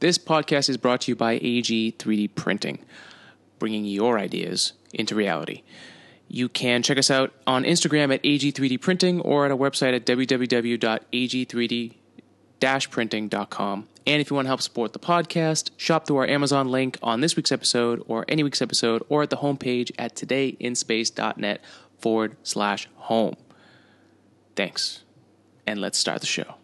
This podcast is brought to you by AG 3D Printing, bringing your ideas into reality. You can check us out on Instagram at AG3D Printing or at our website at www.ag3d-printing.com. And if you want to help support the podcast, shop through our Amazon link on this week's episode or any week's episode or at the homepage at todayinspace.net forward slash home. Thanks. And let's start the show.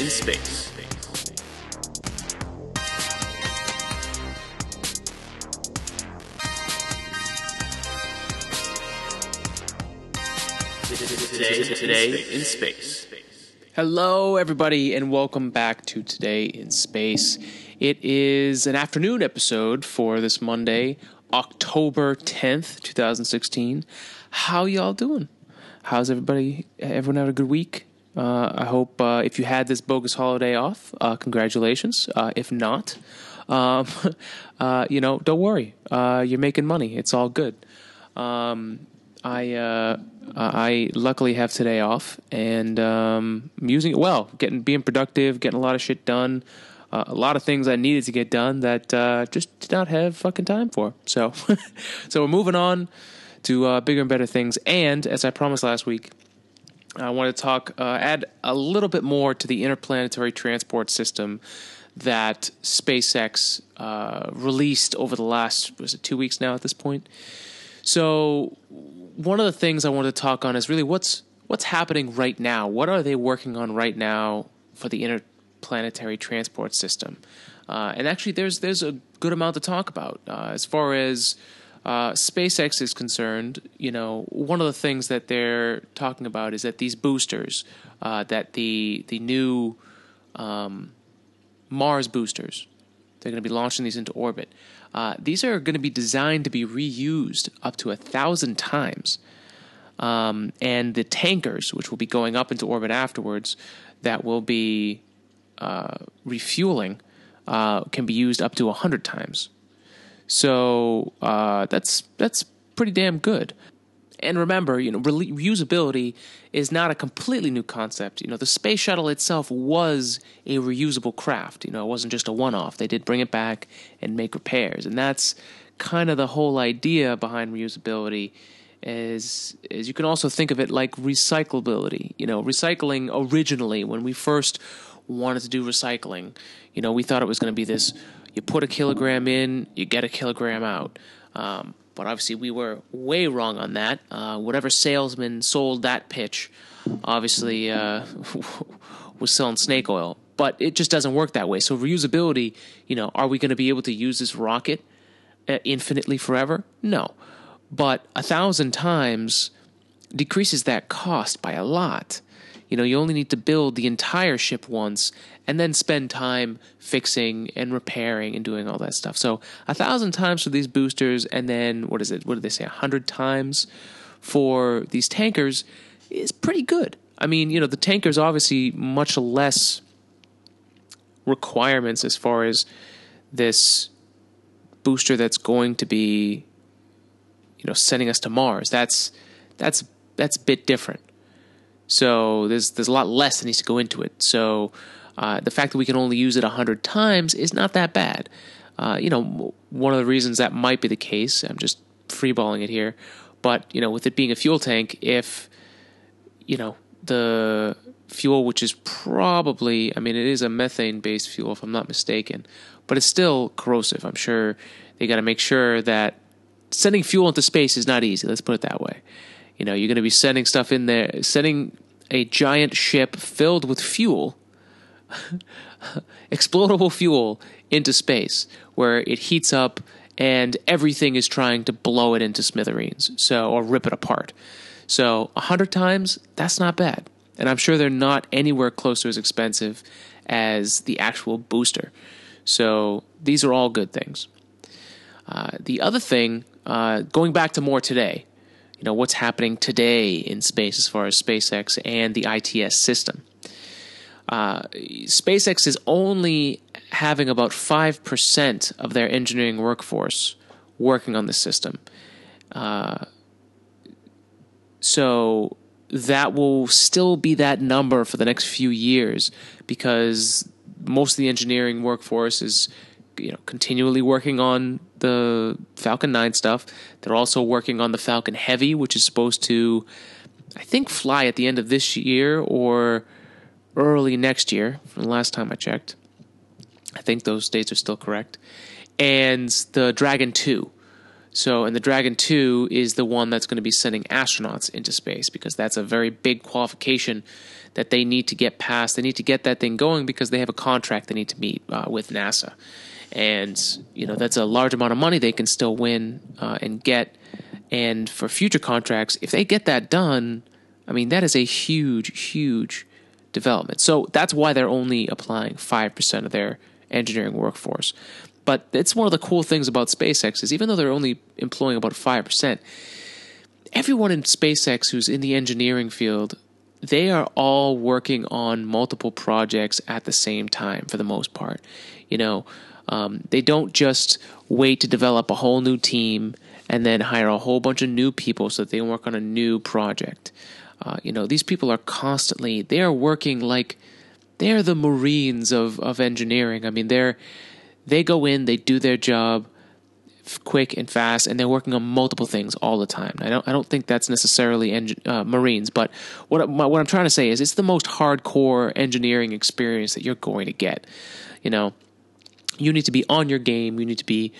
In space. Today, today in space. Hello, everybody, and welcome back to Today in Space. It is an afternoon episode for this Monday, October 10th, 2016. How y'all doing? How's everybody? Everyone had a good week? Uh, I hope uh, if you had this bogus holiday off, uh, congratulations. Uh, if not, um, uh, you know, don't worry. Uh, you're making money. It's all good. Um, I I luckily have today off, and um, I'm using it well. Getting being productive, getting a lot of shit done. a lot of things I needed to get done that just did not have fucking time for. So, so we're moving on to bigger and better things. And as I promised last week, I want to talk, uh, add a little bit more to the interplanetary transport system that SpaceX uh, released over the last, was it two weeks now at this point? So, one of the things I want to talk on is really what's what's happening right now. What are they working on right now for the interplanetary transport system? Uh, and actually, there's there's a good amount to talk about uh, as far as uh, SpaceX is concerned, you know, one of the things that they're talking about is that these boosters, uh, that the the new um, Mars boosters, they're going to be launching these into orbit. Uh, these are going to be designed to be reused up to a thousand times, um, and the tankers, which will be going up into orbit afterwards, that will be uh, refueling, uh, can be used up to a hundred times. So uh, that's that's pretty damn good. And remember, you know, re- reusability is not a completely new concept. You know, the space shuttle itself was a reusable craft. You know, it wasn't just a one-off. They did bring it back and make repairs, and that's kind of the whole idea behind reusability. Is is you can also think of it like recyclability. You know, recycling originally when we first wanted to do recycling, you know, we thought it was going to be this you put a kilogram in, you get a kilogram out. Um, but obviously, we were way wrong on that. Uh, whatever salesman sold that pitch, obviously, uh, was selling snake oil. But it just doesn't work that way. So reusability, you know, are we going to be able to use this rocket uh, infinitely forever? No, but a thousand times decreases that cost by a lot. You know, you only need to build the entire ship once and then spend time fixing and repairing and doing all that stuff. So a thousand times for these boosters, and then what is it? What did they say? A hundred times for these tankers is pretty good. I mean, you know, the tankers obviously much less requirements as far as this booster that's going to be, you know, sending us to Mars. That's that's that's a bit different. So there's there's a lot less that needs to go into it. So uh, the fact that we can only use it hundred times is not that bad. Uh, you know, one of the reasons that might be the case. I'm just freeballing it here, but you know, with it being a fuel tank, if you know the fuel, which is probably, I mean, it is a methane based fuel if I'm not mistaken, but it's still corrosive. I'm sure they got to make sure that sending fuel into space is not easy. Let's put it that way. You know, you're going to be sending stuff in there, sending a giant ship filled with fuel, explodable fuel, into space where it heats up and everything is trying to blow it into smithereens, so or rip it apart. So a hundred times, that's not bad, and I'm sure they're not anywhere close to as expensive as the actual booster. So these are all good things. Uh, the other thing, uh, going back to more today, you know what's happening today in space as far as SpaceX and the ITS system. uh, SpaceX is only having about 5% of their engineering workforce working on the system. Uh, so that will still be that number for the next few years because most of the engineering workforce is you know continually working on the Falcon 9 stuff. They're also working on the Falcon Heavy, which is supposed to I think fly at the end of this year or early next year from the last time I checked. I think those dates are still correct. And the Dragon 2. So, and the Dragon 2 is the one that's going to be sending astronauts into space because that's a very big qualification that they need to get past. They need to get that thing going because they have a contract they need to meet uh, with NASA. And, you know, that's a large amount of money they can still win uh, and get. And for future contracts, if they get that done, I mean, that is a huge, huge development. So that's why they're only applying 5% of their engineering workforce. But it's one of the cool things about SpaceX is even though they're only employing about 5%, everyone in SpaceX who's in the engineering field, they are all working on multiple projects at the same time for the most part. You know, um, they don't just wait to develop a whole new team and then hire a whole bunch of new people so that they can work on a new project. Uh, you know, these people are constantly they are working like they're the Marines of of engineering. I mean, they're they go in, they do their job quick and fast, and they're working on multiple things all the time. I don't I don't think that's necessarily engin- uh, Marines, but what what I'm trying to say is it's the most hardcore engineering experience that you're going to get. You know, you need to be on your game. You need to be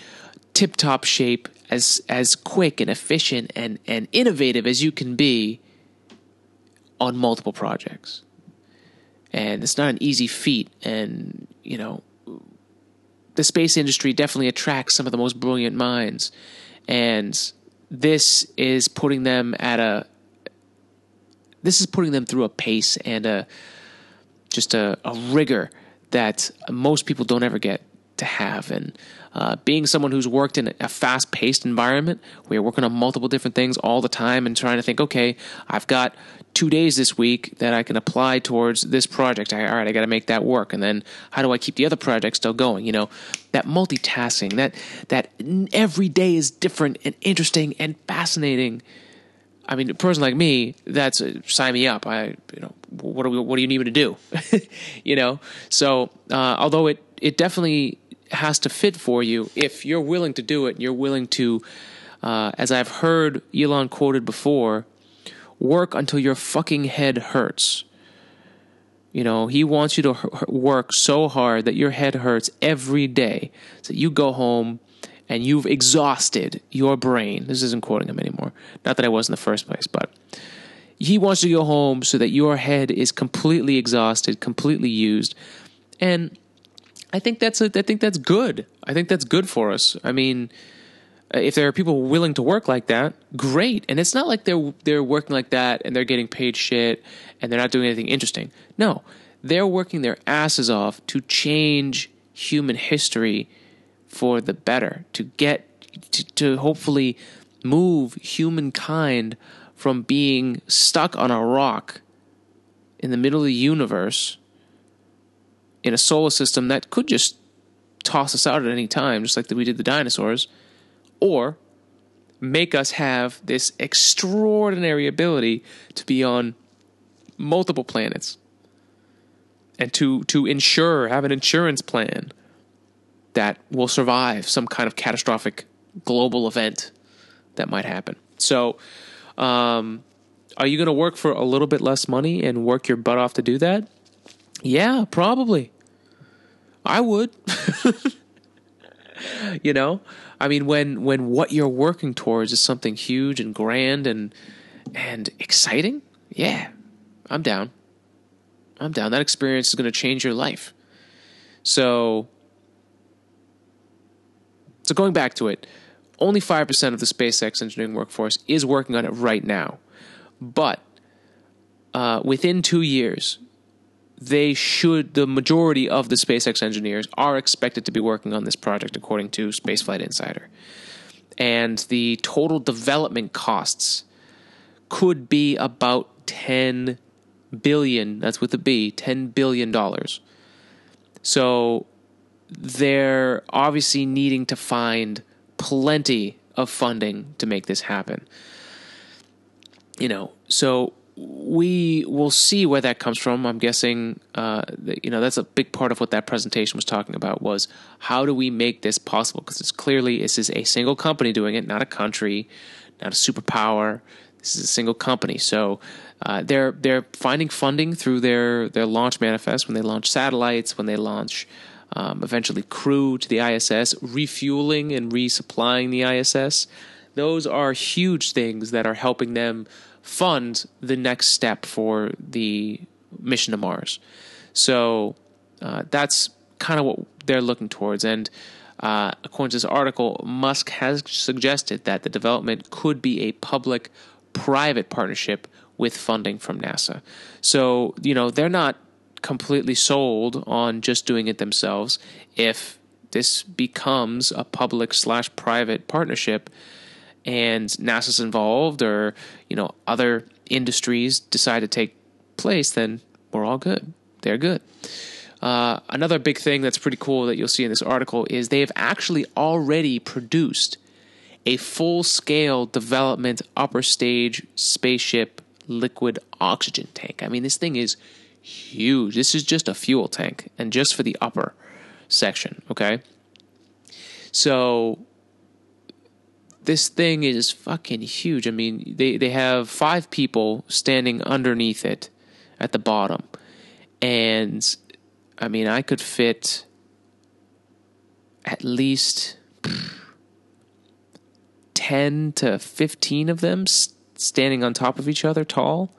tip top shape, as as quick and efficient and and innovative as you can be on multiple projects. And it's not an easy feat. And, you know, the space industry definitely attracts some of the most brilliant minds. And this is putting them at a this is putting them through a pace and a just a, a rigor that most people don't ever get to have. And uh, being someone who's worked in a fast paced environment where you're working on multiple different things all the time and trying to think, okay, I've got two days this week that I can apply towards this project. All right, I got to make that work. And then how do I keep the other project still going? You know, that multitasking, that, that every day is different and interesting and fascinating. I mean, a person like me, that's uh, sign me up. I, you know, what do we, what do you need me to do? you know, so uh, although it it definitely has to fit for you if you're willing to do it and you're willing to, uh, as I've heard Elon quoted before, work until your fucking head hurts. You know, he wants you to work so hard that your head hurts every day. So you go home and you've exhausted your brain. This isn't quoting him anymore. Not that I was in the first place, but he wants you to go home so that your head is completely exhausted, completely used. And I think that's a, I think that's good. I think that's good for us. I mean, uh, if there are people willing to work like that, great. And it's not like they're they're working like that and they're getting paid shit and they're not doing anything interesting. No, they're working their asses off to change human history for the better, to get to, to hopefully move humankind from being stuck on a rock in the middle of the universe in a solar system that could just toss us out at any time, just like we did the dinosaurs, or make us have this extraordinary ability to be on multiple planets and to to ensure have an insurance plan that will survive some kind of catastrophic global event that might happen. So, um, are you going to work for a little bit less money and work your butt off to do that? Yeah, probably. I would. you know, I mean, when when what you're working towards is something huge and grand and and exciting, yeah, I'm down. I'm down. That experience is going to change your life. So, so going back to it, only five percent of the SpaceX engineering workforce is working on it right now, but uh, within two years, they should the majority of the SpaceX engineers are expected to be working on this project according to Spaceflight Insider. And the total development costs could be about 10 billion, that's with a B, 10 billion dollars. So they're obviously needing to find plenty of funding to make this happen. You know, so we will see where that comes from. I'm guessing, uh, that, you know, that's a big part of what that presentation was talking about was how do we make this possible? Because it's clearly this is a single company doing it, not a country, not a superpower. This is a single company, so uh, they're they're finding funding through their their launch manifest when they launch satellites, when they launch um, eventually crew to the ISS, refueling and resupplying the ISS. Those are huge things that are helping them fund the next step for the mission to Mars. So uh, that's kind of what they're looking towards. And uh, according to this article, Musk has suggested that the development could be a public private partnership with funding from NASA. So, you know, they're not completely sold on just doing it themselves. If this becomes a public slash private partnership, and NASA's involved or, you know, other industries decide to take place, then we're all good. They're good. Uh, another big thing that's pretty cool that you'll see in this article is they have actually already produced a full scale development upper stage spaceship liquid oxygen tank. I mean, this thing is huge. This is just a fuel tank and just for the upper section, okay? So this thing is fucking huge. I mean, they, they have five people standing underneath it at the bottom. And I mean, I could fit at least 10 to 15 of them standing on top of each other tall.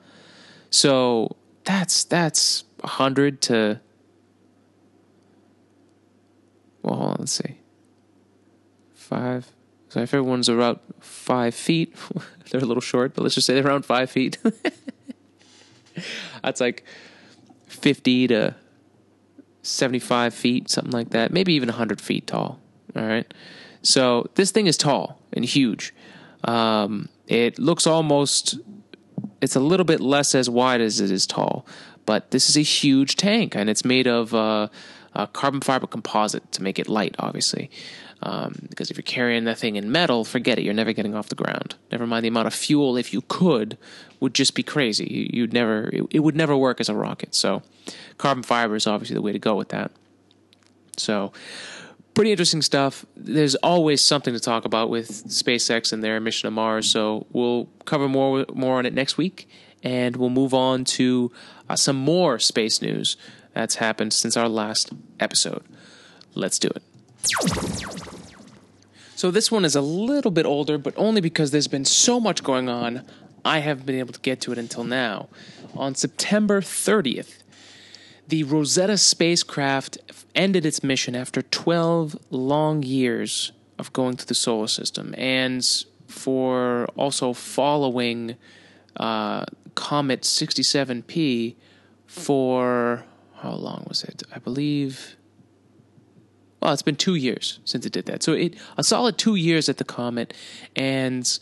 So that's that's 100 to well, hold on, let's see. 5 so if everyone's around five feet, they're a little short, but let's just say they're around five feet. That's like 50 to 75 feet, something like that. Maybe even 100 feet tall. All right. So this thing is tall and huge. Um, it looks almost, it's a little bit less as wide as it is tall, but this is a huge tank and it's made of uh, carbon fiber composite to make it light, obviously. Um, because if you're carrying that thing in metal, forget it. You're never getting off the ground. Never mind the amount of fuel, if you could, would just be crazy. You, would never, it, it, would never work as a rocket. So, carbon fiber is obviously the way to go with that. So, pretty interesting stuff. There's always something to talk about with SpaceX and their mission to Mars. So, we'll cover more more on it next week, and we'll move on to uh, some more space news that's happened since our last episode. Let's do it. So this one is a little bit older, but only because there's been so much going on, I haven't been able to get to it until now. On September 30th, the Rosetta spacecraft ended its mission after 12 long years of going through the solar system and for also following uh, Comet 67P for how long was it? I believe well, it's been two years since it did that. So it a solid two years at the comet, and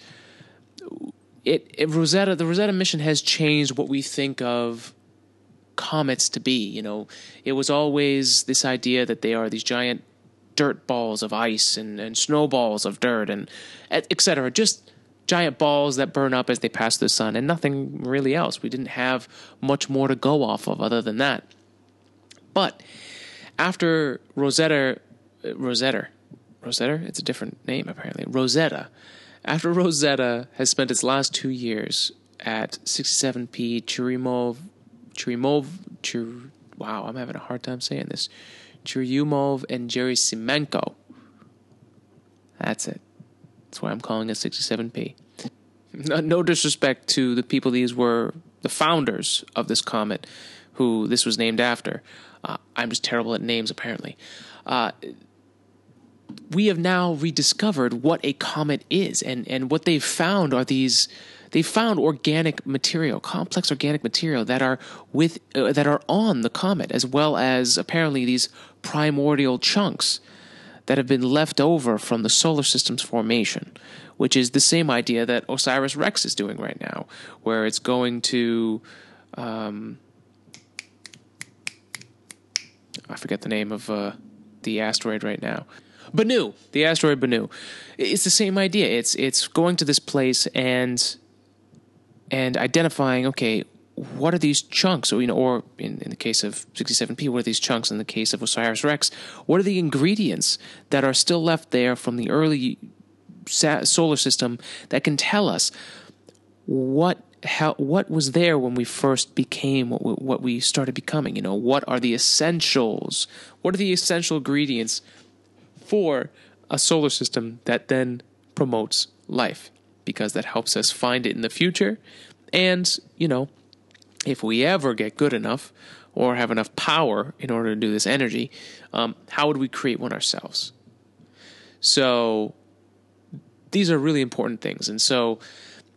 it, it Rosetta the Rosetta mission has changed what we think of comets to be. You know, it was always this idea that they are these giant dirt balls of ice and, and snowballs of dirt and et cetera, Just giant balls that burn up as they pass the sun and nothing really else. We didn't have much more to go off of other than that. But after Rosetta Rosetta. Rosetta? It's a different name, apparently. Rosetta. After Rosetta has spent its last two years at 67P Churyumov, Churyumov, Chur, wow, I'm having a hard time saying this. Churyumov and Gerasimenko. That's it. That's why I'm calling it 67P. No, no disrespect to the people these were the founders of this comet, who this was named after. Uh, I'm just terrible at names, apparently. Uh, we have now rediscovered what a comet is, and and what they've found are these. They found organic material, complex organic material that are with uh, that are on the comet, as well as apparently these primordial chunks that have been left over from the solar system's formation, which is the same idea that OSIRIS REx is doing right now, where it's going to um, I forget the name of uh, the asteroid right now. Bennu, the asteroid Bennu. It's the same idea. It's it's going to this place and and identifying. Okay, what are these chunks? Or you know, or in, in the case of 67P, what are these chunks? In the case of Osiris Rex, what are the ingredients that are still left there from the early solar system that can tell us what how what was there when we first became what we, what we started becoming you know what are the essentials what are the essential ingredients for a solar system that then promotes life because that helps us find it in the future. And you know if we ever get good enough or have enough power in order to do this energy um, how would we create one ourselves? So these are really important things. And so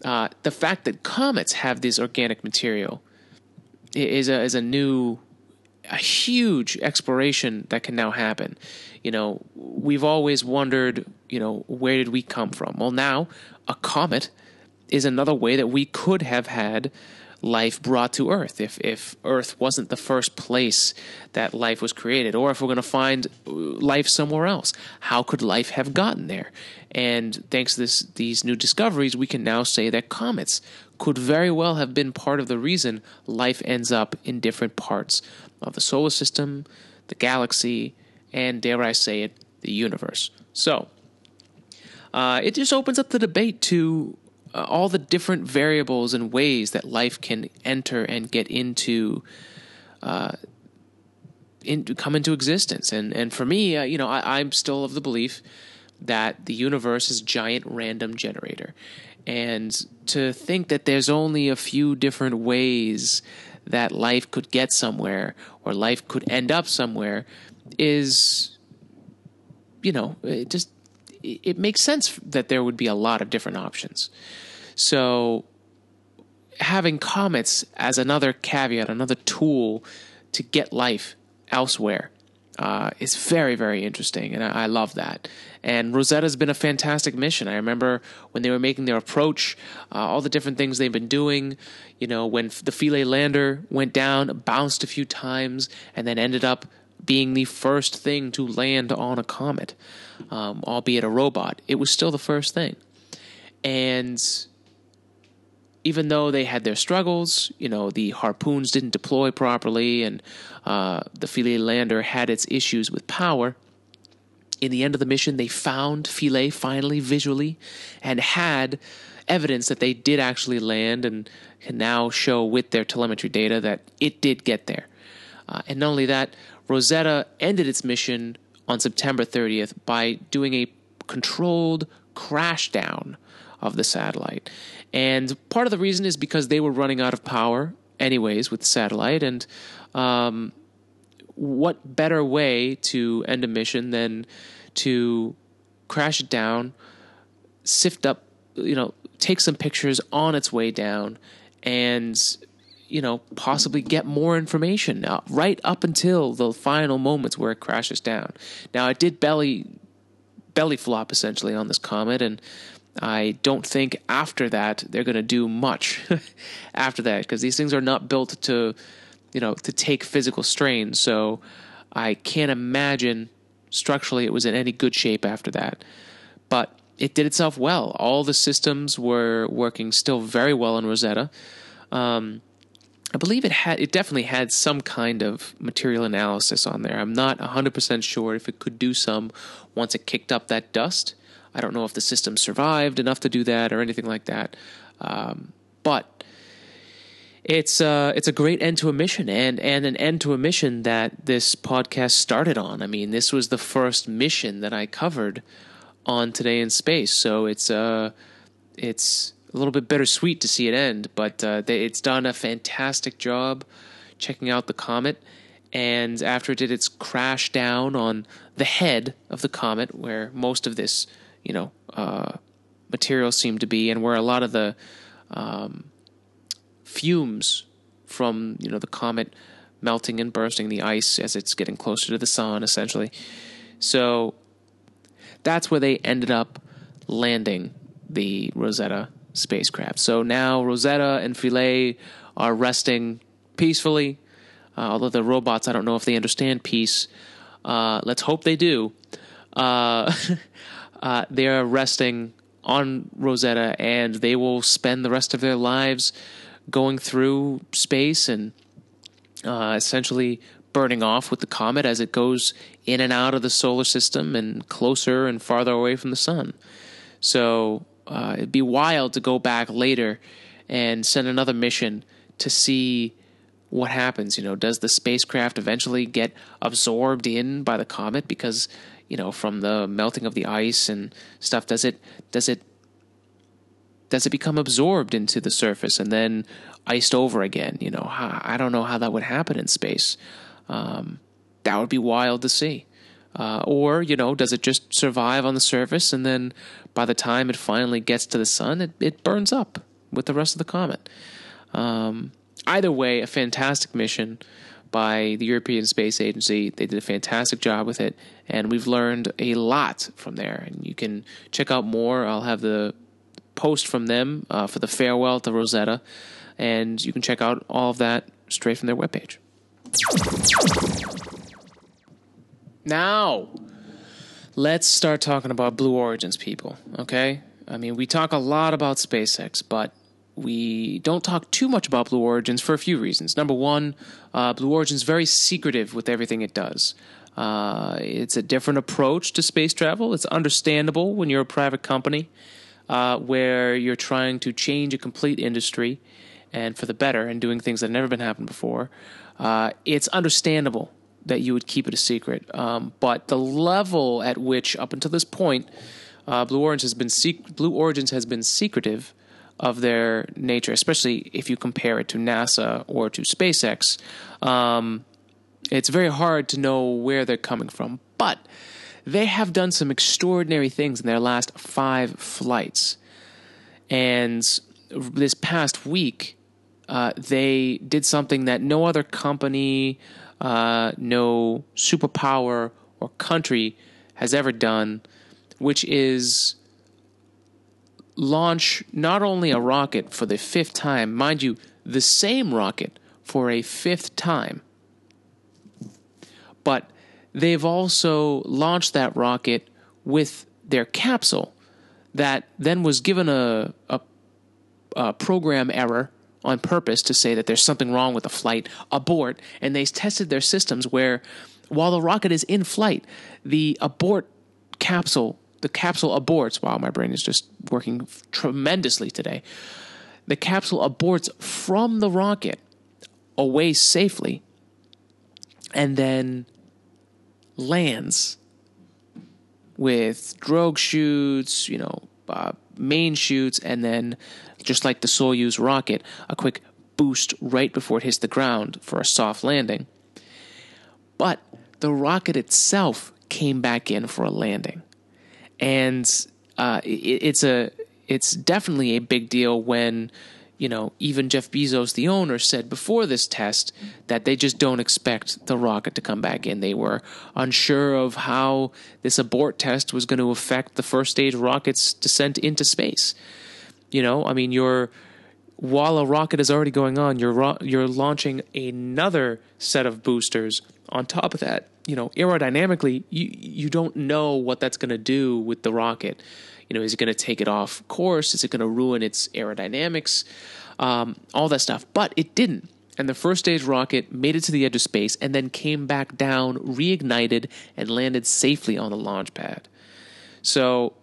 uh, the fact that comets have this organic material is a is a new a huge exploration that can now happen. You know, we've always wondered, you know, where did we come from? Well, now a comet is another way that we could have had life brought to Earth. If if Earth wasn't the first place that life was created, or if we're going to find uh, life somewhere else, how could life have gotten there? And thanks to this, these new discoveries, we can now say that comets could very well have been part of the reason life ends up in different parts of the solar system, the galaxy, and dare I say it, the universe. So, uh, it just opens up the debate to uh, all the different variables and ways that life can enter and get into uh, in, come into existence. And and for me, uh, you know, I, I'm still of the belief that the universe is giant random generator, and to think that there's only a few different ways that life could get somewhere or life could end up somewhere is, you know, it just it makes sense that there would be a lot of different options. So having comets as another caveat, another tool to get life elsewhere uh, is very, very interesting, and I, I, love that. And Rosetta's been a fantastic mission. I remember when they were making their approach, uh, all the different things they've been doing. You know, when the Philae lander went down, bounced a few times, and then ended up being the first thing to land on a comet, um, albeit a robot. It was still the first thing. And even though they had their struggles, you know, the harpoons didn't deploy properly and uh, the Philae lander had its issues with power. In the end of the mission, they found Philae finally visually and had evidence that they did actually land and can now show with their telemetry data that it did get there. Uh, and not only that, Rosetta ended its mission on September 30th by doing a controlled crash down of the satellite. And part of the reason is because they were running out of power, anyways, with satellite. And um, what better way to end a mission than to crash it down, sift up, you know, take some pictures on its way down, and you know, possibly get more information uh, right up until the final moments where it crashes down. Now, it did belly belly flop essentially on this comet, and I don't think after that they're going to do much after that because these things are not built to, you know, to take physical strain. So I can't imagine structurally it was in any good shape after that. But it did itself well. All the systems were working still very well in Rosetta. Um, I believe it had it definitely had some kind of material analysis on there. I'm not 100% sure if it could do some once it kicked up that dust. I don't know if the system survived enough to do that or anything like that. Um, but it's uh, it's a great end to a mission and and an end to a mission that this podcast started on. I mean, this was the first mission that I covered on Today in Space, so it's uh it's a little bit bittersweet to see it end, but uh, they, it's done a fantastic job checking out the comet. And after it did its crash down on the head of the comet, where most of this you know uh, materials seem to be, and where a lot of the um, fumes from you know the comet melting and bursting the ice as it's getting closer to the sun, essentially. So that's where they ended up landing the Rosetta spacecraft. So now Rosetta and Philae are resting peacefully. Uh, although the robots, I don't know if they understand peace. Uh, let's hope they do. Uh, uh, they are resting on Rosetta, and they will spend the rest of their lives going through space and uh, essentially burning off with the comet as it goes in and out of the solar system and closer and farther away from the sun. So uh, it'd be wild to go back later and send another mission to see what happens. You know, does the spacecraft eventually get absorbed in by the comet because you know from the melting of the ice and stuff? Does it does it does it become absorbed into the surface and then iced over again? You know, I don't know how that would happen in space. Um, that would be wild to see. Uh, or, you know, does it just survive on the surface and then by the time it finally gets to the sun, it, it burns up with the rest of the comet? Um, either way, a fantastic mission by the European Space Agency. They did a fantastic job with it, and we've learned a lot from there. And you can check out more. I'll have the post from them uh, for the farewell to Rosetta, and you can check out all of that straight from their webpage. Now, let's start talking about Blue Origins, people, okay? I mean, we talk a lot about SpaceX, but we don't talk too much about Blue Origins for a few reasons. Number one, uh, Blue Origins very secretive with everything it does. Uh, it's a different approach to space travel. It's understandable when you're a private company uh, where you're trying to change a complete industry and for the better and doing things that have never been happened before. Uh, it's understandable that you would keep it a secret. Um, but the level at which, up until this point, uh, Blue Origins has been sec- Blue Origins has been secretive of their nature, especially if you compare it to NASA or to SpaceX. Um, it's very hard to know where they're coming from, but they have done some extraordinary things in their last five flights. And this past week, uh, they did something that no other company, uh, no superpower or country has ever done, which is launch not only a rocket for the fifth time, mind you, the same rocket for a fifth time, but they've also launched that rocket with their capsule that then was given a, a, a program error on purpose to say that there's something wrong with the flight, abort, and they tested their systems where while the rocket is in flight, the abort capsule, the capsule aborts. Wow, my brain is just working tremendously today. The capsule aborts from the rocket away safely and then lands with drogue chutes, you know, uh, main chutes, and then just like the Soyuz rocket, a quick boost right before it hits the ground for a soft landing. But the rocket itself came back in for a landing, and uh, it, it's a it's definitely a big deal when you know, even Jeff Bezos, the owner, said before this test that they just don't expect the rocket to come back in. They were unsure of how this abort test was going to affect the first stage rocket's descent into space. You know, I mean, you're while a rocket is already going on, you're ro- you're launching another set of boosters on top of that. You know, aerodynamically, you you don't know what that's going to do with the rocket. You know, is it going to take it off course? Is it going to ruin its aerodynamics? Um, all that stuff. But it didn't. And the first stage rocket made it to the edge of space and then came back down, reignited, and landed safely on the launch pad. So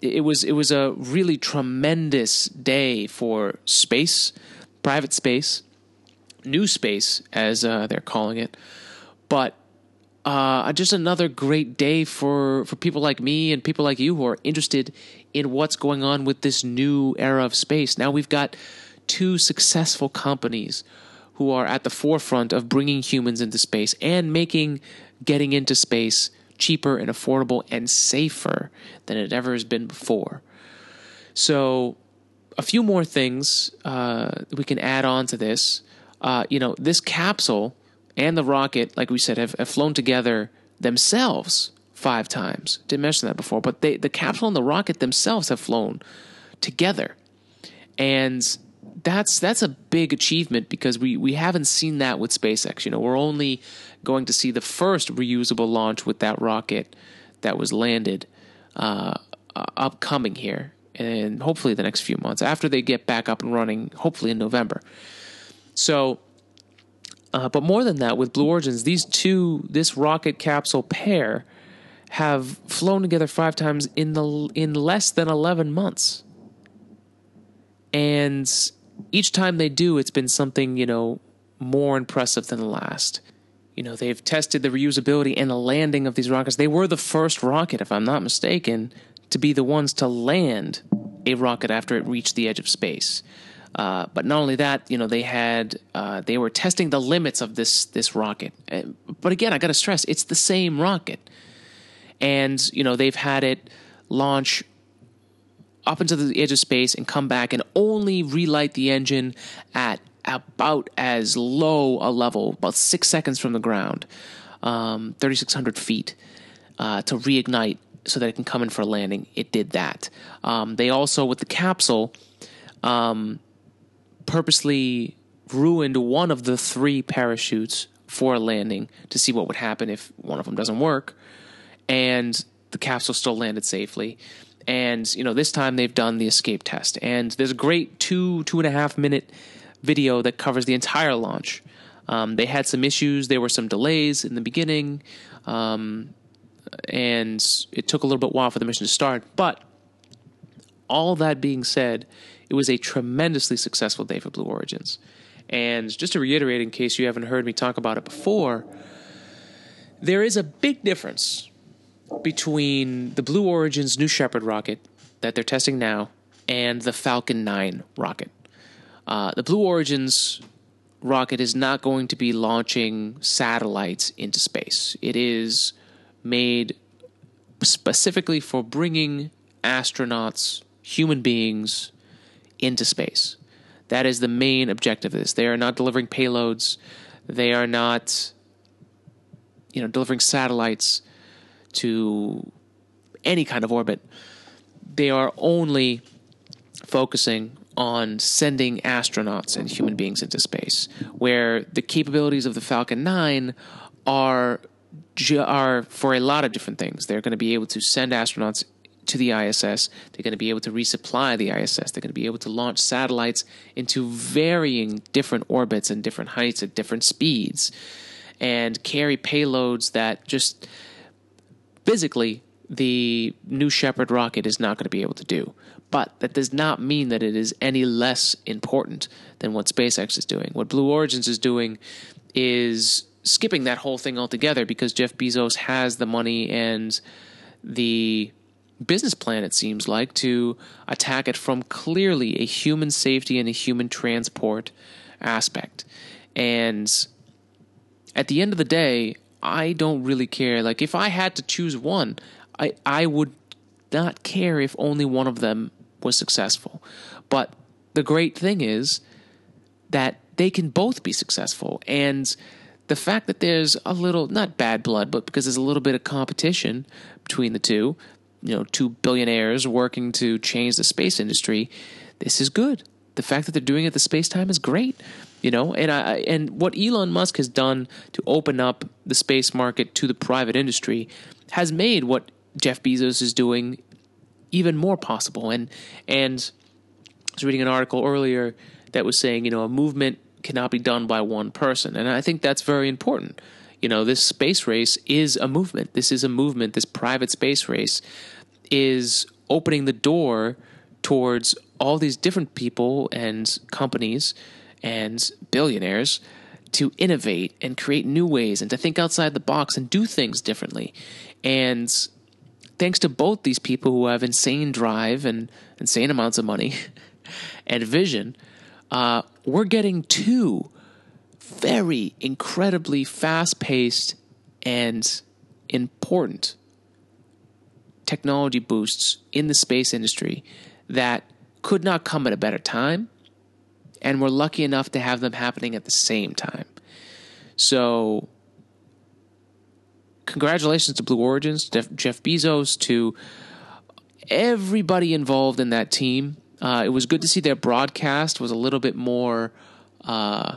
it was it was a really tremendous day for space, private space, new space as uh, they're calling it. But uh, just another great day for, for people like me and people like you who are interested in what's going on with this new era of space. Now we've got two successful companies who are at the forefront of bringing humans into space and making getting into space cheaper and affordable and safer than it ever has been before. So, a few more things uh, we can add on to this. Uh, you know, this capsule and the rocket, like we said, have, have flown together themselves five times. Didn't mention that before, but they, the capsule and the rocket themselves have flown together. And that's that's a big achievement because we we haven't seen that with SpaceX. You know, we're only going to see the first reusable launch with that rocket that was landed uh, upcoming here, and hopefully the next few months after they get back up and running. Hopefully in November. So, uh, but more than that, with Blue Origins, these two, this rocket capsule pair, have flown together five times in the in less than eleven months, and each time they do, it's been something you know more impressive than the last. You know, they've tested the reusability and the landing of these rockets. They were the first rocket, if I'm not mistaken, to be the ones to land a rocket after it reached the edge of space. Uh, but not only that, you know, they had uh, they were testing the limits of this this rocket. But again, I got to stress, it's the same rocket, and you know they've had it launch up into the edge of space and come back and only relight the engine at about as low a level, about six seconds from the ground, um, 3,600 feet, uh, to reignite so that it can come in for a landing. It did that. Um, they also, with the capsule, um, purposely ruined one of the three parachutes for a landing to see what would happen if one of them doesn't work. And the capsule still landed safely. And, you know, this time they've done the escape test. And there's a great two, two and a half minute video that covers the entire launch. Um, they had some issues. There were some delays in the beginning. Um, and it took a little bit while for the mission to start. But all that being said, it was a tremendously successful day for Blue Origins. And just to reiterate, in case you haven't heard me talk about it before, there is a big difference between the Blue Origin's New Shepard rocket that they're testing now and the Falcon 9 rocket. Uh, the Blue Origins rocket is not going to be launching satellites into space. It is made specifically for bringing astronauts, human beings, into space. That is the main objective of this. They are not delivering payloads. They are not, you know, delivering satellites to any kind of orbit. They are only focusing on sending astronauts and human beings into space, where the capabilities of the Falcon 9 are are for a lot of different things. They're going to be able to send astronauts to the ISS. They're going to be able to resupply the ISS. They're going to be able to launch satellites into varying different orbits and different heights at different speeds and carry payloads that just physically the New Shepard rocket is not going to be able to do. But that does not mean that it is any less important than what SpaceX is doing. What Blue Origins is doing is skipping that whole thing altogether because Jeff Bezos has the money and the business plan, it seems like, to attack it from clearly a human safety and a human transport aspect. And at the end of the day, I don't really care. Like, if I had to choose one, I, I would not care if only one of them was successful. But the great thing is that they can both be successful. And the fact that there's a little not bad blood, but because there's a little bit of competition between the two, you know, two billionaires working to change the space industry, this is good. The fact that they're doing it the space time is great. You know, and I and what Elon Musk has done to open up the space market to the private industry has made what Jeff Bezos is doing even more possible. And and I was reading an article earlier that was saying, you know, a movement cannot be done by one person. And I think that's very important. You know, this space race is a movement. This is a movement. This private space race is opening the door towards all these different people and companies and billionaires to innovate and create new ways and to think outside the box and do things differently. And thanks to both these people who have insane drive and insane amounts of money and vision, uh, we're getting two very incredibly fast paced and important technology boosts in the space industry that could not come at a better time. And we're lucky enough to have them happening at the same time. So, congratulations to Blue Origins, Jeff Bezos, to everybody involved in that team Uh, it was good to see their broadcast was a little bit more uh,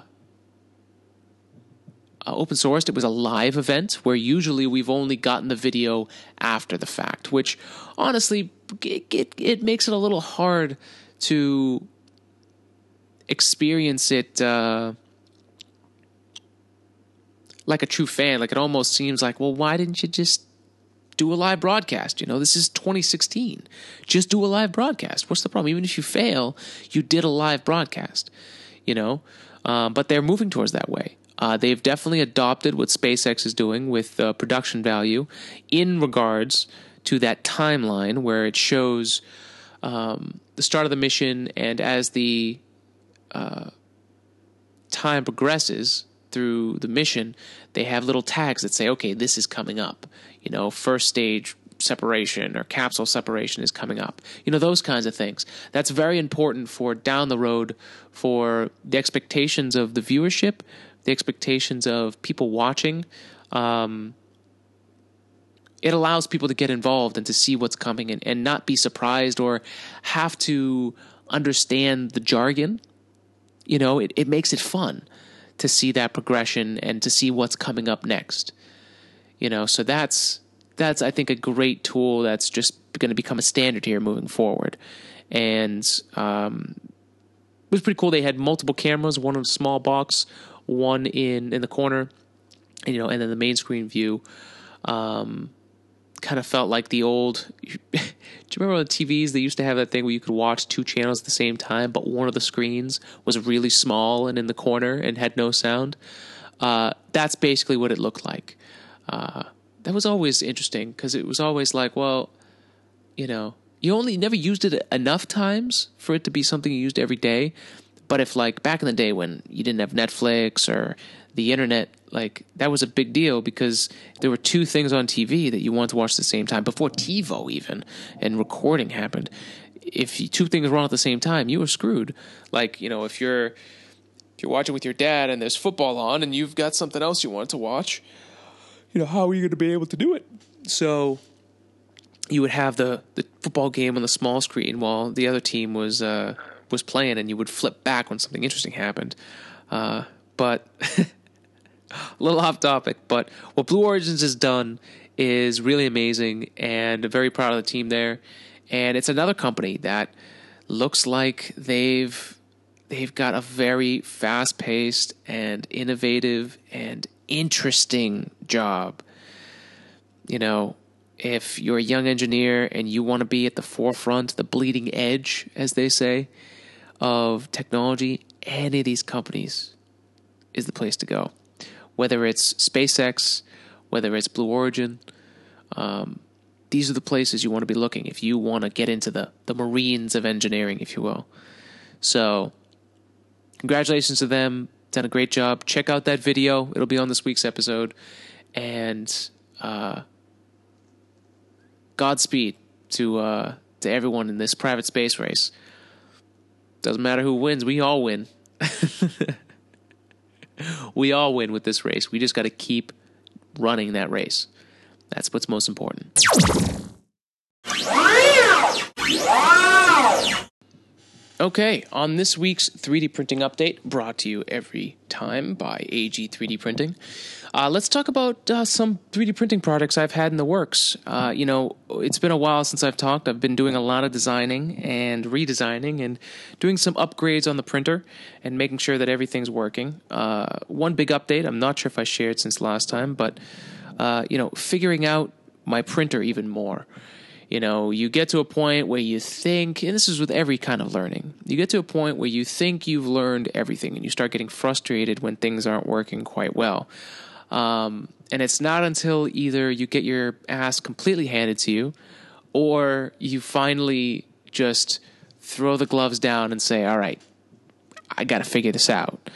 open sourced. It was a live event where usually we've only gotten the video after the fact, which honestly it, it, it makes it a little hard to experience it uh, like a true fan. Like it almost seems like, well, why didn't you just do a live broadcast? You know, this is 2016. Just do a live broadcast. What's the problem? Even if you fail, you did a live broadcast. You know, um, but they're moving towards that way. Uh, they've definitely adopted what SpaceX is doing with uh, production value in regards to that timeline where it shows um, the start of the mission, and as the uh, time progresses through the mission, they have little tags that say, okay, this is coming up. You know, first stage separation or capsule separation is coming up. You know, those kinds of things. That's very important for down the road for the expectations of the viewership, the expectations of people watching. Um, it allows people to get involved and to see what's coming and, and not be surprised or have to understand the jargon. You know, it, it makes it fun to see that progression and to see what's coming up next. You know, so that's that's I think a great tool that's just going to become a standard here moving forward. And um, it was pretty cool. They had multiple cameras, one in a small box, one in in the corner, and, you know, and then the main screen view. Um, kind of felt like the old. do you remember on the TVs they used to have that thing where you could watch two channels at the same time, but one of the screens was really small and in the corner and had no sound? Uh, that's basically what it looked like. Uh, that was always interesting because it was always like, well, you know, you only never used it enough times for it to be something you used every day. But if like back in the day when you didn't have Netflix or the internet, like that was a big deal because there were two things on TV that you wanted to watch at the same time before TiVo even and recording happened. If two things were on at the same time, you were screwed. Like you know, if you're if you're watching with your dad and there's football on and you've got something else you want to watch, you know, how are you going to be able to do it? So you would have the, the football game on the small screen while the other team was uh, was playing, and you would flip back when something interesting happened. Uh, but a little off topic, but what Blue Origins has done is really amazing, and very proud of the team there. And it's another company that looks like they've they've got a very fast paced and innovative and interesting job. You know, if you're a young engineer and you want to be at the forefront, the bleeding edge, as they say, of technology, any of these companies is the place to go. Whether it's SpaceX, whether it's Blue Origin, um, these are the places you want to be looking if you want to get into the, the marines of engineering, if you will. So, congratulations to them. Done a great job. Check out that video. It'll be on this week's episode. And uh, Godspeed to uh, to everyone in this private space race. Doesn't matter who wins, we all win. we all win with this race. We just got to keep running that race. That's what's most important. Okay, on this week's 3D printing update, brought to you every time by AG 3D Printing, uh, let's talk about uh, some 3D printing products I've had in the works. Uh, you know, it's been a while since I've talked. I've been doing a lot of designing and redesigning and doing some upgrades on the printer and making sure that everything's working. Uh, one big update, I'm not sure if I shared since last time, but, uh, you know, figuring out my printer even more. You know, you get to a point where you think, and this is with every kind of learning, you get to a point where you think you've learned everything and you start getting frustrated when things aren't working quite well. Um, and it's not until either you get your ass completely handed to you or you finally just throw the gloves down and say, all right, I got to figure this out.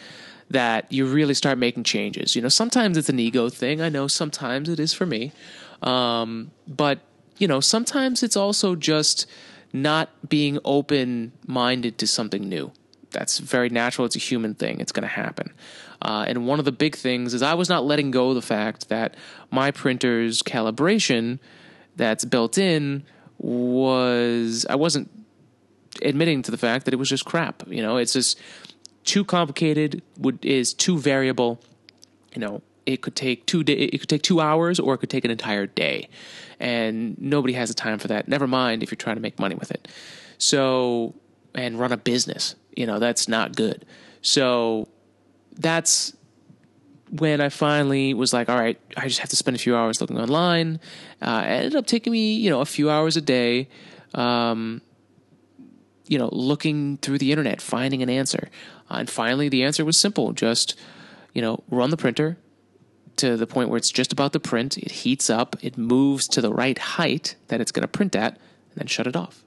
That you really start making changes. You know, sometimes it's an ego thing. I know sometimes it is for me. Um, but you know, sometimes it's also just not being open minded to something new. That's very natural. It's a human thing. It's going to happen. Uh, and one of the big things is I was not letting go of the fact that my printer's calibration that's built in was, I wasn't admitting to the fact that it was just crap. You know, it's just too complicated. Would is too variable. You know, it could take two day, it could take two hours, or it could take an entire day, and nobody has the time for that. Never mind if you're trying to make money with it. So and run a business, you know, that's not good. So that's when I finally was like, all right, I just have to spend a few hours looking online. Uh, it ended up taking me, you know, a few hours a day, um, you know, looking through the internet, finding an answer. Uh, and finally, the answer was simple just, you know, run the printer to the point where it's just about to print. It heats up, it moves to the right height that it's going to print at, and then shut it off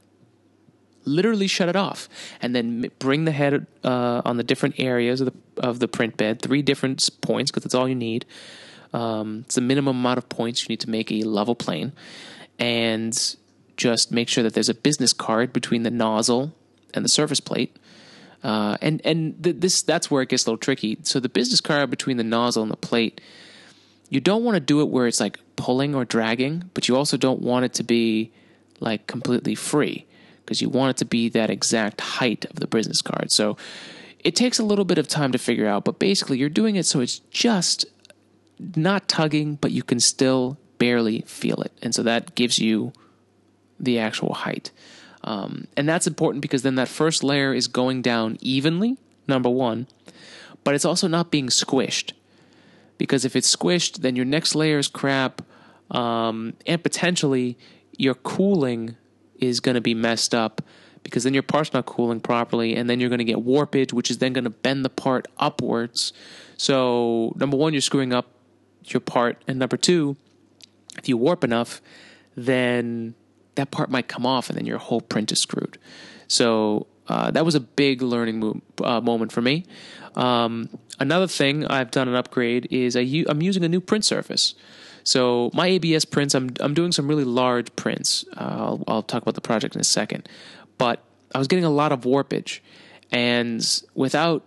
literally shut it off and then bring the head uh, on the different areas of the, of the print bed, three different points because that's all you need. Um, it's the minimum amount of points you need to make a level plane, and just make sure that there's a business card between the nozzle and the surface plate. Uh, and and th- this that's where it gets a little tricky. So the business card between the nozzle and the plate, you don't want to do it where it's like pulling or dragging, but you also don't want it to be like completely free because you want it to be that exact height of the business card. So it takes a little bit of time to figure out, but basically you're doing it so it's just not tugging, but you can still barely feel it. And so that gives you the actual height. Um, and that's important because then that first layer is going down evenly, number one, but it's also not being squished. Because if it's squished, then your next layer is crap, um, and potentially your cooling is going to be messed up because then your part's not cooling properly and then you're going to get warpage which is then going to bend the part upwards. So number one you're screwing up your part and number two if you warp enough then that part might come off and then your whole print is screwed. So uh, that was a big learning mo- uh, moment for me um, another thing i've done an upgrade is I i'm using a new print surface. So my ABS prints, I'm I'm doing some really large prints. Uh, I'll, I'll talk about the project in a second, but I was getting a lot of warpage, and without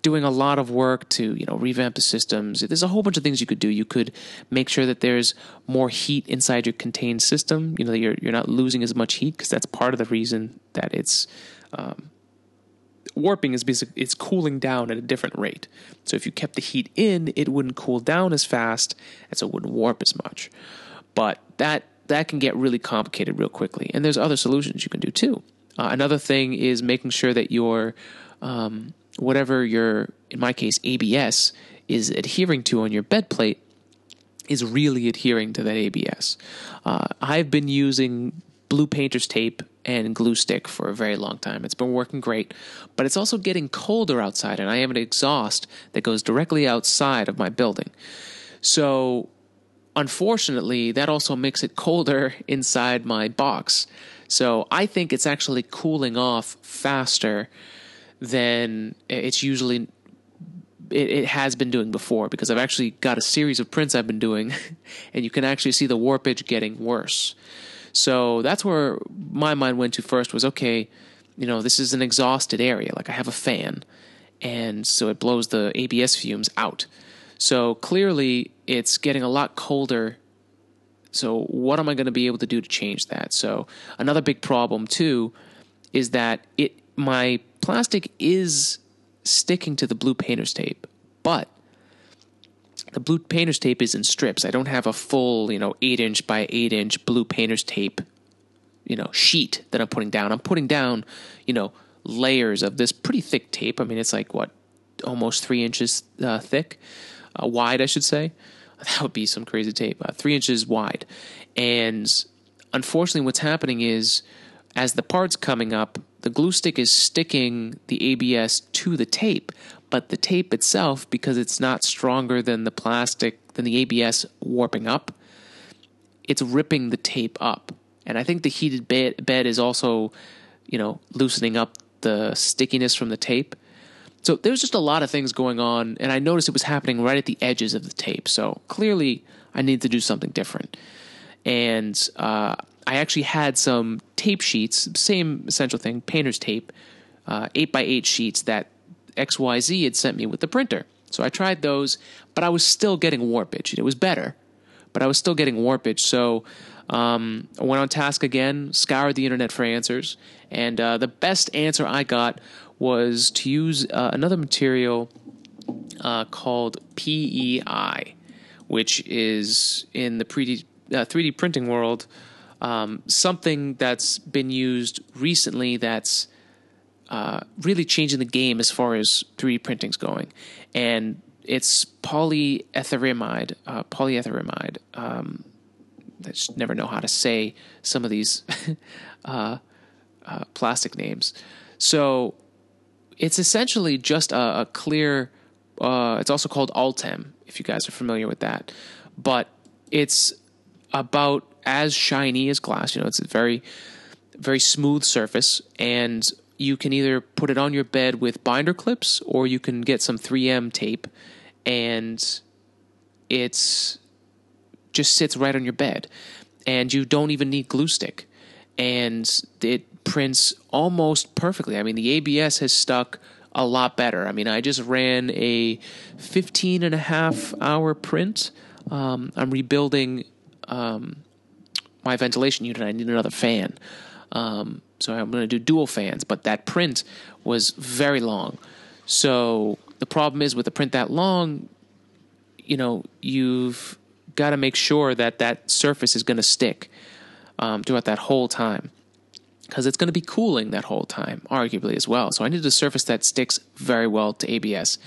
doing a lot of work to you know revamp the systems there's a whole bunch of things you could do. You could make sure that there's more heat inside your contained system you know you're you're not losing as much heat because that's part of the reason that it's um, warping is basically it's cooling down at a different rate. So if you kept the heat in, it wouldn't cool down as fast, and so it wouldn't warp as much. But that that can get really complicated real quickly, and there's other solutions you can do too. Uh, another thing is making sure that your um, whatever your in my case ABS is adhering to on your bed plate is really adhering to that ABS. Uh, I've been using blue painter's tape and glue stick for a very long time. It's been working great, but it's also getting colder outside, and I have an exhaust that goes directly outside of my building. So, unfortunately, that also makes it colder inside my box. So, I think it's actually cooling off faster than it's usually it, has been doing before because I've actually got a series of prints I've been doing, and you can actually see the warpage getting worse. So that's where my mind went to first was okay, you know, this is an exhausted area. Like I have a fan, and so it blows the ABS fumes out. So clearly it's getting a lot colder. So what am I going to be able to do to change that? So another big problem too is that it my plastic is sticking to the blue painter's tape, but the blue painter's tape is in strips. I don't have a full, you know, eight inch by eight inch blue painter's tape, you know, sheet that I'm putting down. I'm putting down, you know, layers of this pretty thick tape. I mean, it's like what, almost three inches uh, thick, uh, wide, I should say. That would be some crazy tape, uh, three inches wide. And unfortunately, what's happening is as the part's coming up, the glue stick is sticking the ABS to the tape, but the tape itself, because it's not stronger than the plastic, than the ABS warping up, it's ripping the tape up. And I think the heated bed, bed is also, you know, loosening up the stickiness from the tape. So there's just a lot of things going on, and I noticed it was happening right at the edges of the tape. So clearly, I need to do something different. And uh, I actually had some tape sheets, same essential thing, painter's tape, uh, eight by eight sheets that XYZ had sent me with the printer. So I tried those, but I was still getting warpage. It was better, but I was still getting warpage. So um, I went on task again, scoured the internet for answers, and uh, the best answer I got was to use uh, another material uh, called PEI, which is in the 3D, 3D uh, printing world um, something that's been used recently that's uh, really changing the game as far as 3D printing's going. And it's polyethyramide, uh, polyethyramide. Um, I just never know how to say some of these uh, uh, plastic names. So it's essentially just a, a clear. Uh, it's also called Ultem, if you guys are familiar with that. But it's about as shiny as glass. You know, it's a very, very smooth surface, and you can either put it on your bed with binder clips, or you can get some 3M tape, and it's just sits right on your bed, and you don't even need glue stick, and it prints almost perfectly. I mean, the ABS has stuck a lot better. I mean, I just ran a 15 and a half hour print. Um, I'm rebuilding um, my ventilation unit. I need another fan. Um, so I'm going to do dual fans, but that print was very long. So the problem is with a print that long, you know, you've got to make sure that that surface is going to stick um, throughout that whole time because it's going to be cooling that whole time, arguably as well. So I need a surface that sticks very well to ABS.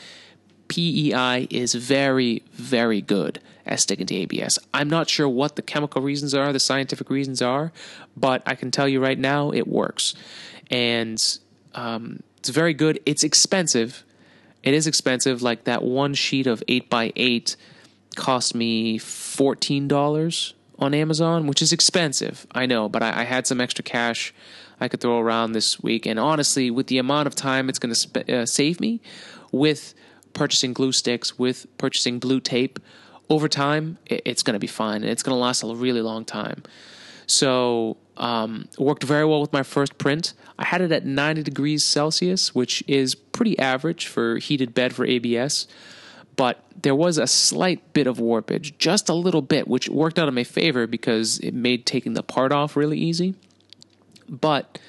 PEI is very, very good at sticking to ABS. I'm not sure what the chemical reasons are, the scientific reasons are, but I can tell you right now it works. And um, it's very good. It's expensive. It is expensive. Like that one sheet of 8x8 cost me $14 on Amazon, which is expensive. I know, but I, I had some extra cash I could throw around this week. And honestly, with the amount of time it's going to sp- uh, save me with purchasing glue sticks, with purchasing blue tape, over time, it's going to be fine. And it's going to last a really long time. So, um, worked very well with my first print. I had it at 90 degrees Celsius, which is pretty average for heated bed for ABS. But there was a slight bit of warpage, just a little bit, which worked out in my favor because it made taking the part off really easy. But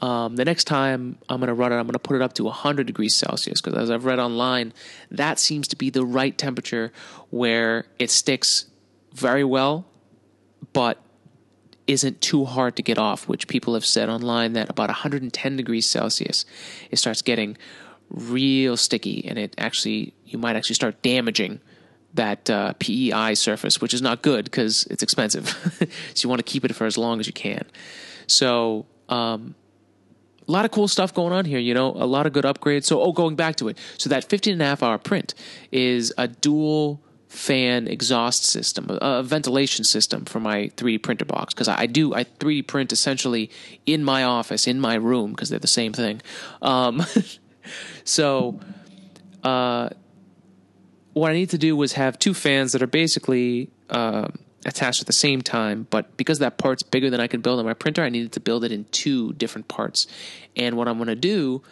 um, the next time I'm going to run it, I'm going to put it up to 100 degrees Celsius because, as I've read online, that seems to be the right temperature where it sticks very well, but isn't too hard to get off. Which people have said online that about 110 degrees Celsius, it starts getting real sticky, and it actually you might actually start damaging that uh, PEI surface, which is not good because it's expensive. so you want to keep it for as long as you can. So um, a lot of cool stuff going on here, you know, a lot of good upgrades. So, oh, going back to it. So, that 15 and a half hour print is a dual fan exhaust system, a, ventilation system for my 3D printer box. Because I, do, I 3D print essentially in my office, in my room, because they're the same thing. Um, so, uh, what I need to do was have two fans that are basically. Uh, attached at the same time, but because that part's bigger than I can build on my printer, I needed to build it in two different parts. And what I'm going to do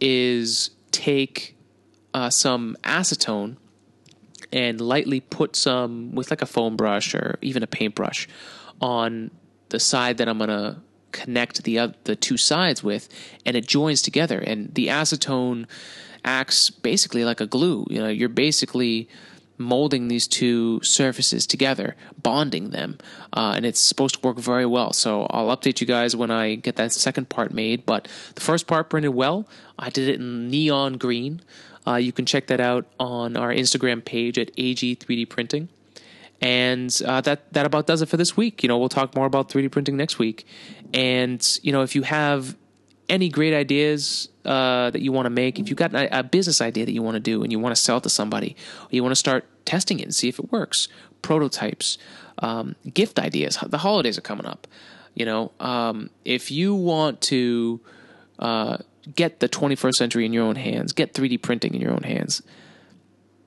is take uh, some acetone and lightly put some with like a foam brush or even a paintbrush on the side that I'm going to connect the uh, the two sides with, and it joins together. And the acetone acts basically like a glue. You know, you're basically molding these two surfaces together, bonding them, uh, and it's supposed to work very well. So I'll update you guys when I get that second part made. But the first part printed well. I did it in neon green. Uh, you can check that out on our Instagram page at AG3D Printing. And uh, that that about does it for this week. You know, we'll talk more about 3D printing next week. And you know, if you have any great ideas uh, that you want to make, if you've got a, a business idea that you want to do and you want to sell it to somebody, or you want to start testing it and see if it works, prototypes, um, gift ideas. The holidays are coming up. You know, um, if you want to uh, get the 21st century in your own hands, get 3D printing in your own hands,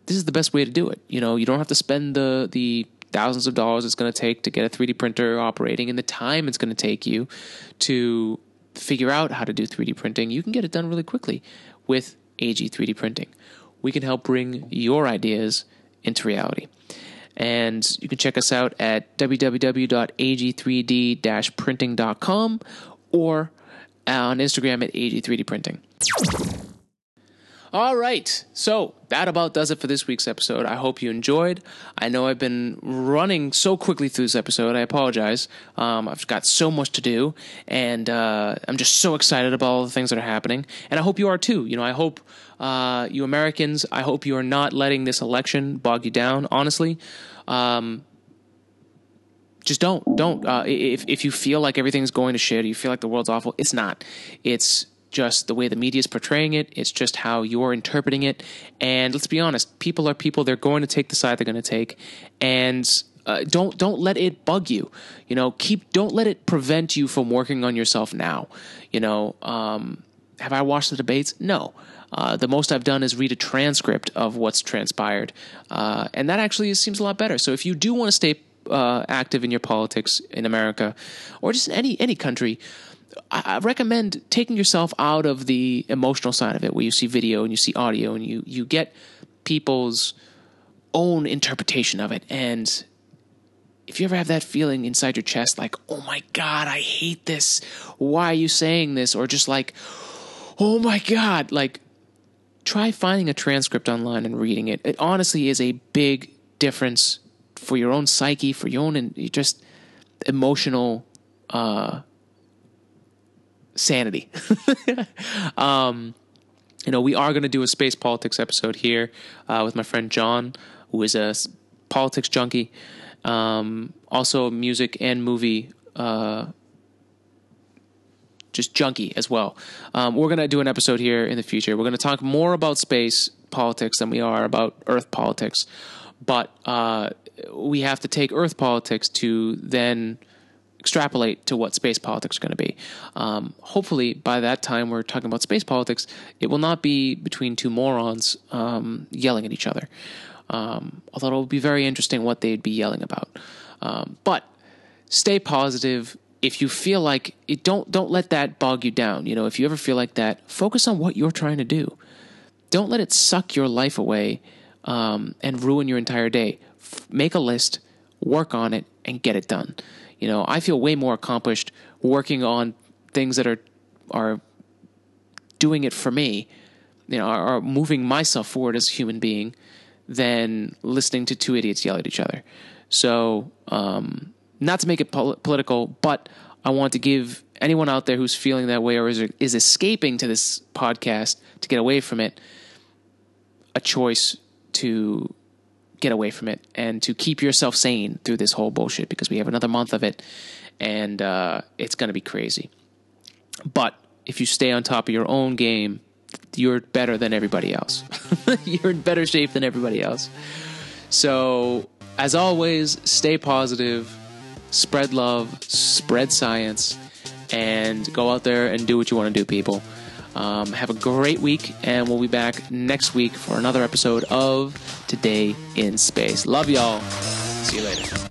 this is the best way to do it. You know, you don't have to spend the the thousands of dollars it's going to take to get a 3D printer operating and the time it's going to take you to figure out how to do 3D printing, you can get it done really quickly with AG 3D printing. We can help bring your ideas into reality. And you can check us out at www.ag3d printing.com or on Instagram at ag3d printing. All right. So that about does it for this week's episode. I hope you enjoyed. I know I've been running so quickly through this episode. I apologize. Um, I've got so much to do, and uh, I'm just so excited about all the things that are happening. And I hope you are too. You know, I hope uh, you Americans, I hope you are not letting this election bog you down, honestly. Um, just don't, don't. Uh, if if you feel like everything's going to shit, you feel like the world's awful, it's not. It's just the way the media is portraying it. It's just how you're interpreting it. And let's be honest, people are people. They're going to take the side they're going to take, and uh, don't don't let it bug you. You know, keep don't let it prevent you from working on yourself now. You know, um, have I watched the debates? No. Uh, the most I've done is read a transcript of what's transpired, uh, and that actually seems a lot better. So if you do want to stay uh, active in your politics in America, or just in any any country, I recommend taking yourself out of the emotional side of it, where you see video and you see audio, and you you get people's own interpretation of it. And if you ever have that feeling inside your chest, like, "Oh my God, I hate this. Why are you saying this?" or just like, "Oh my God," like, try finding a transcript online and reading it. It honestly is a big difference for your own psyche, for your own and just emotional. Uh, sanity. um, you know, we are going to do a space politics episode here uh, with my friend John, who is a politics junkie, um, also music and movie. Uh, just junkie as well. Um, we're going to do an episode here in the future. We're going to talk more about space politics than we are about Earth politics, but uh, we have to take Earth politics to then extrapolate to what space politics are going to be. Um, hopefully, by that time we're talking about space politics, it will not be between two morons um, yelling at each other. Um, although it will be very interesting what they'd be yelling about. Um, but stay positive. If you feel like it, don't don't let that bog you down. You know, if you ever feel like that, focus on what you're trying to do. Don't let it suck your life away um, and ruin your entire day. F- make a list, work on it, and get it done. You know, I feel way more accomplished working on things that are are doing it for me, you know, are, are moving myself forward as a human being than listening to two idiots yell at each other. So, um, not to make it pol- political, but I want to give anyone out there who's feeling that way or is, is escaping to this podcast to get away from it a choice to get away from it and to keep yourself sane through this whole bullshit because we have another month of it and uh, it's going to be crazy. But if you stay on top of your own game, you're better than everybody else. you're in better shape than everybody else. So, as always, stay positive, spread love, spread science, and go out there and do what you want to do, people. Um, have a great week, and we'll be back next week for another episode of Today in Space. Love y'all. See you later.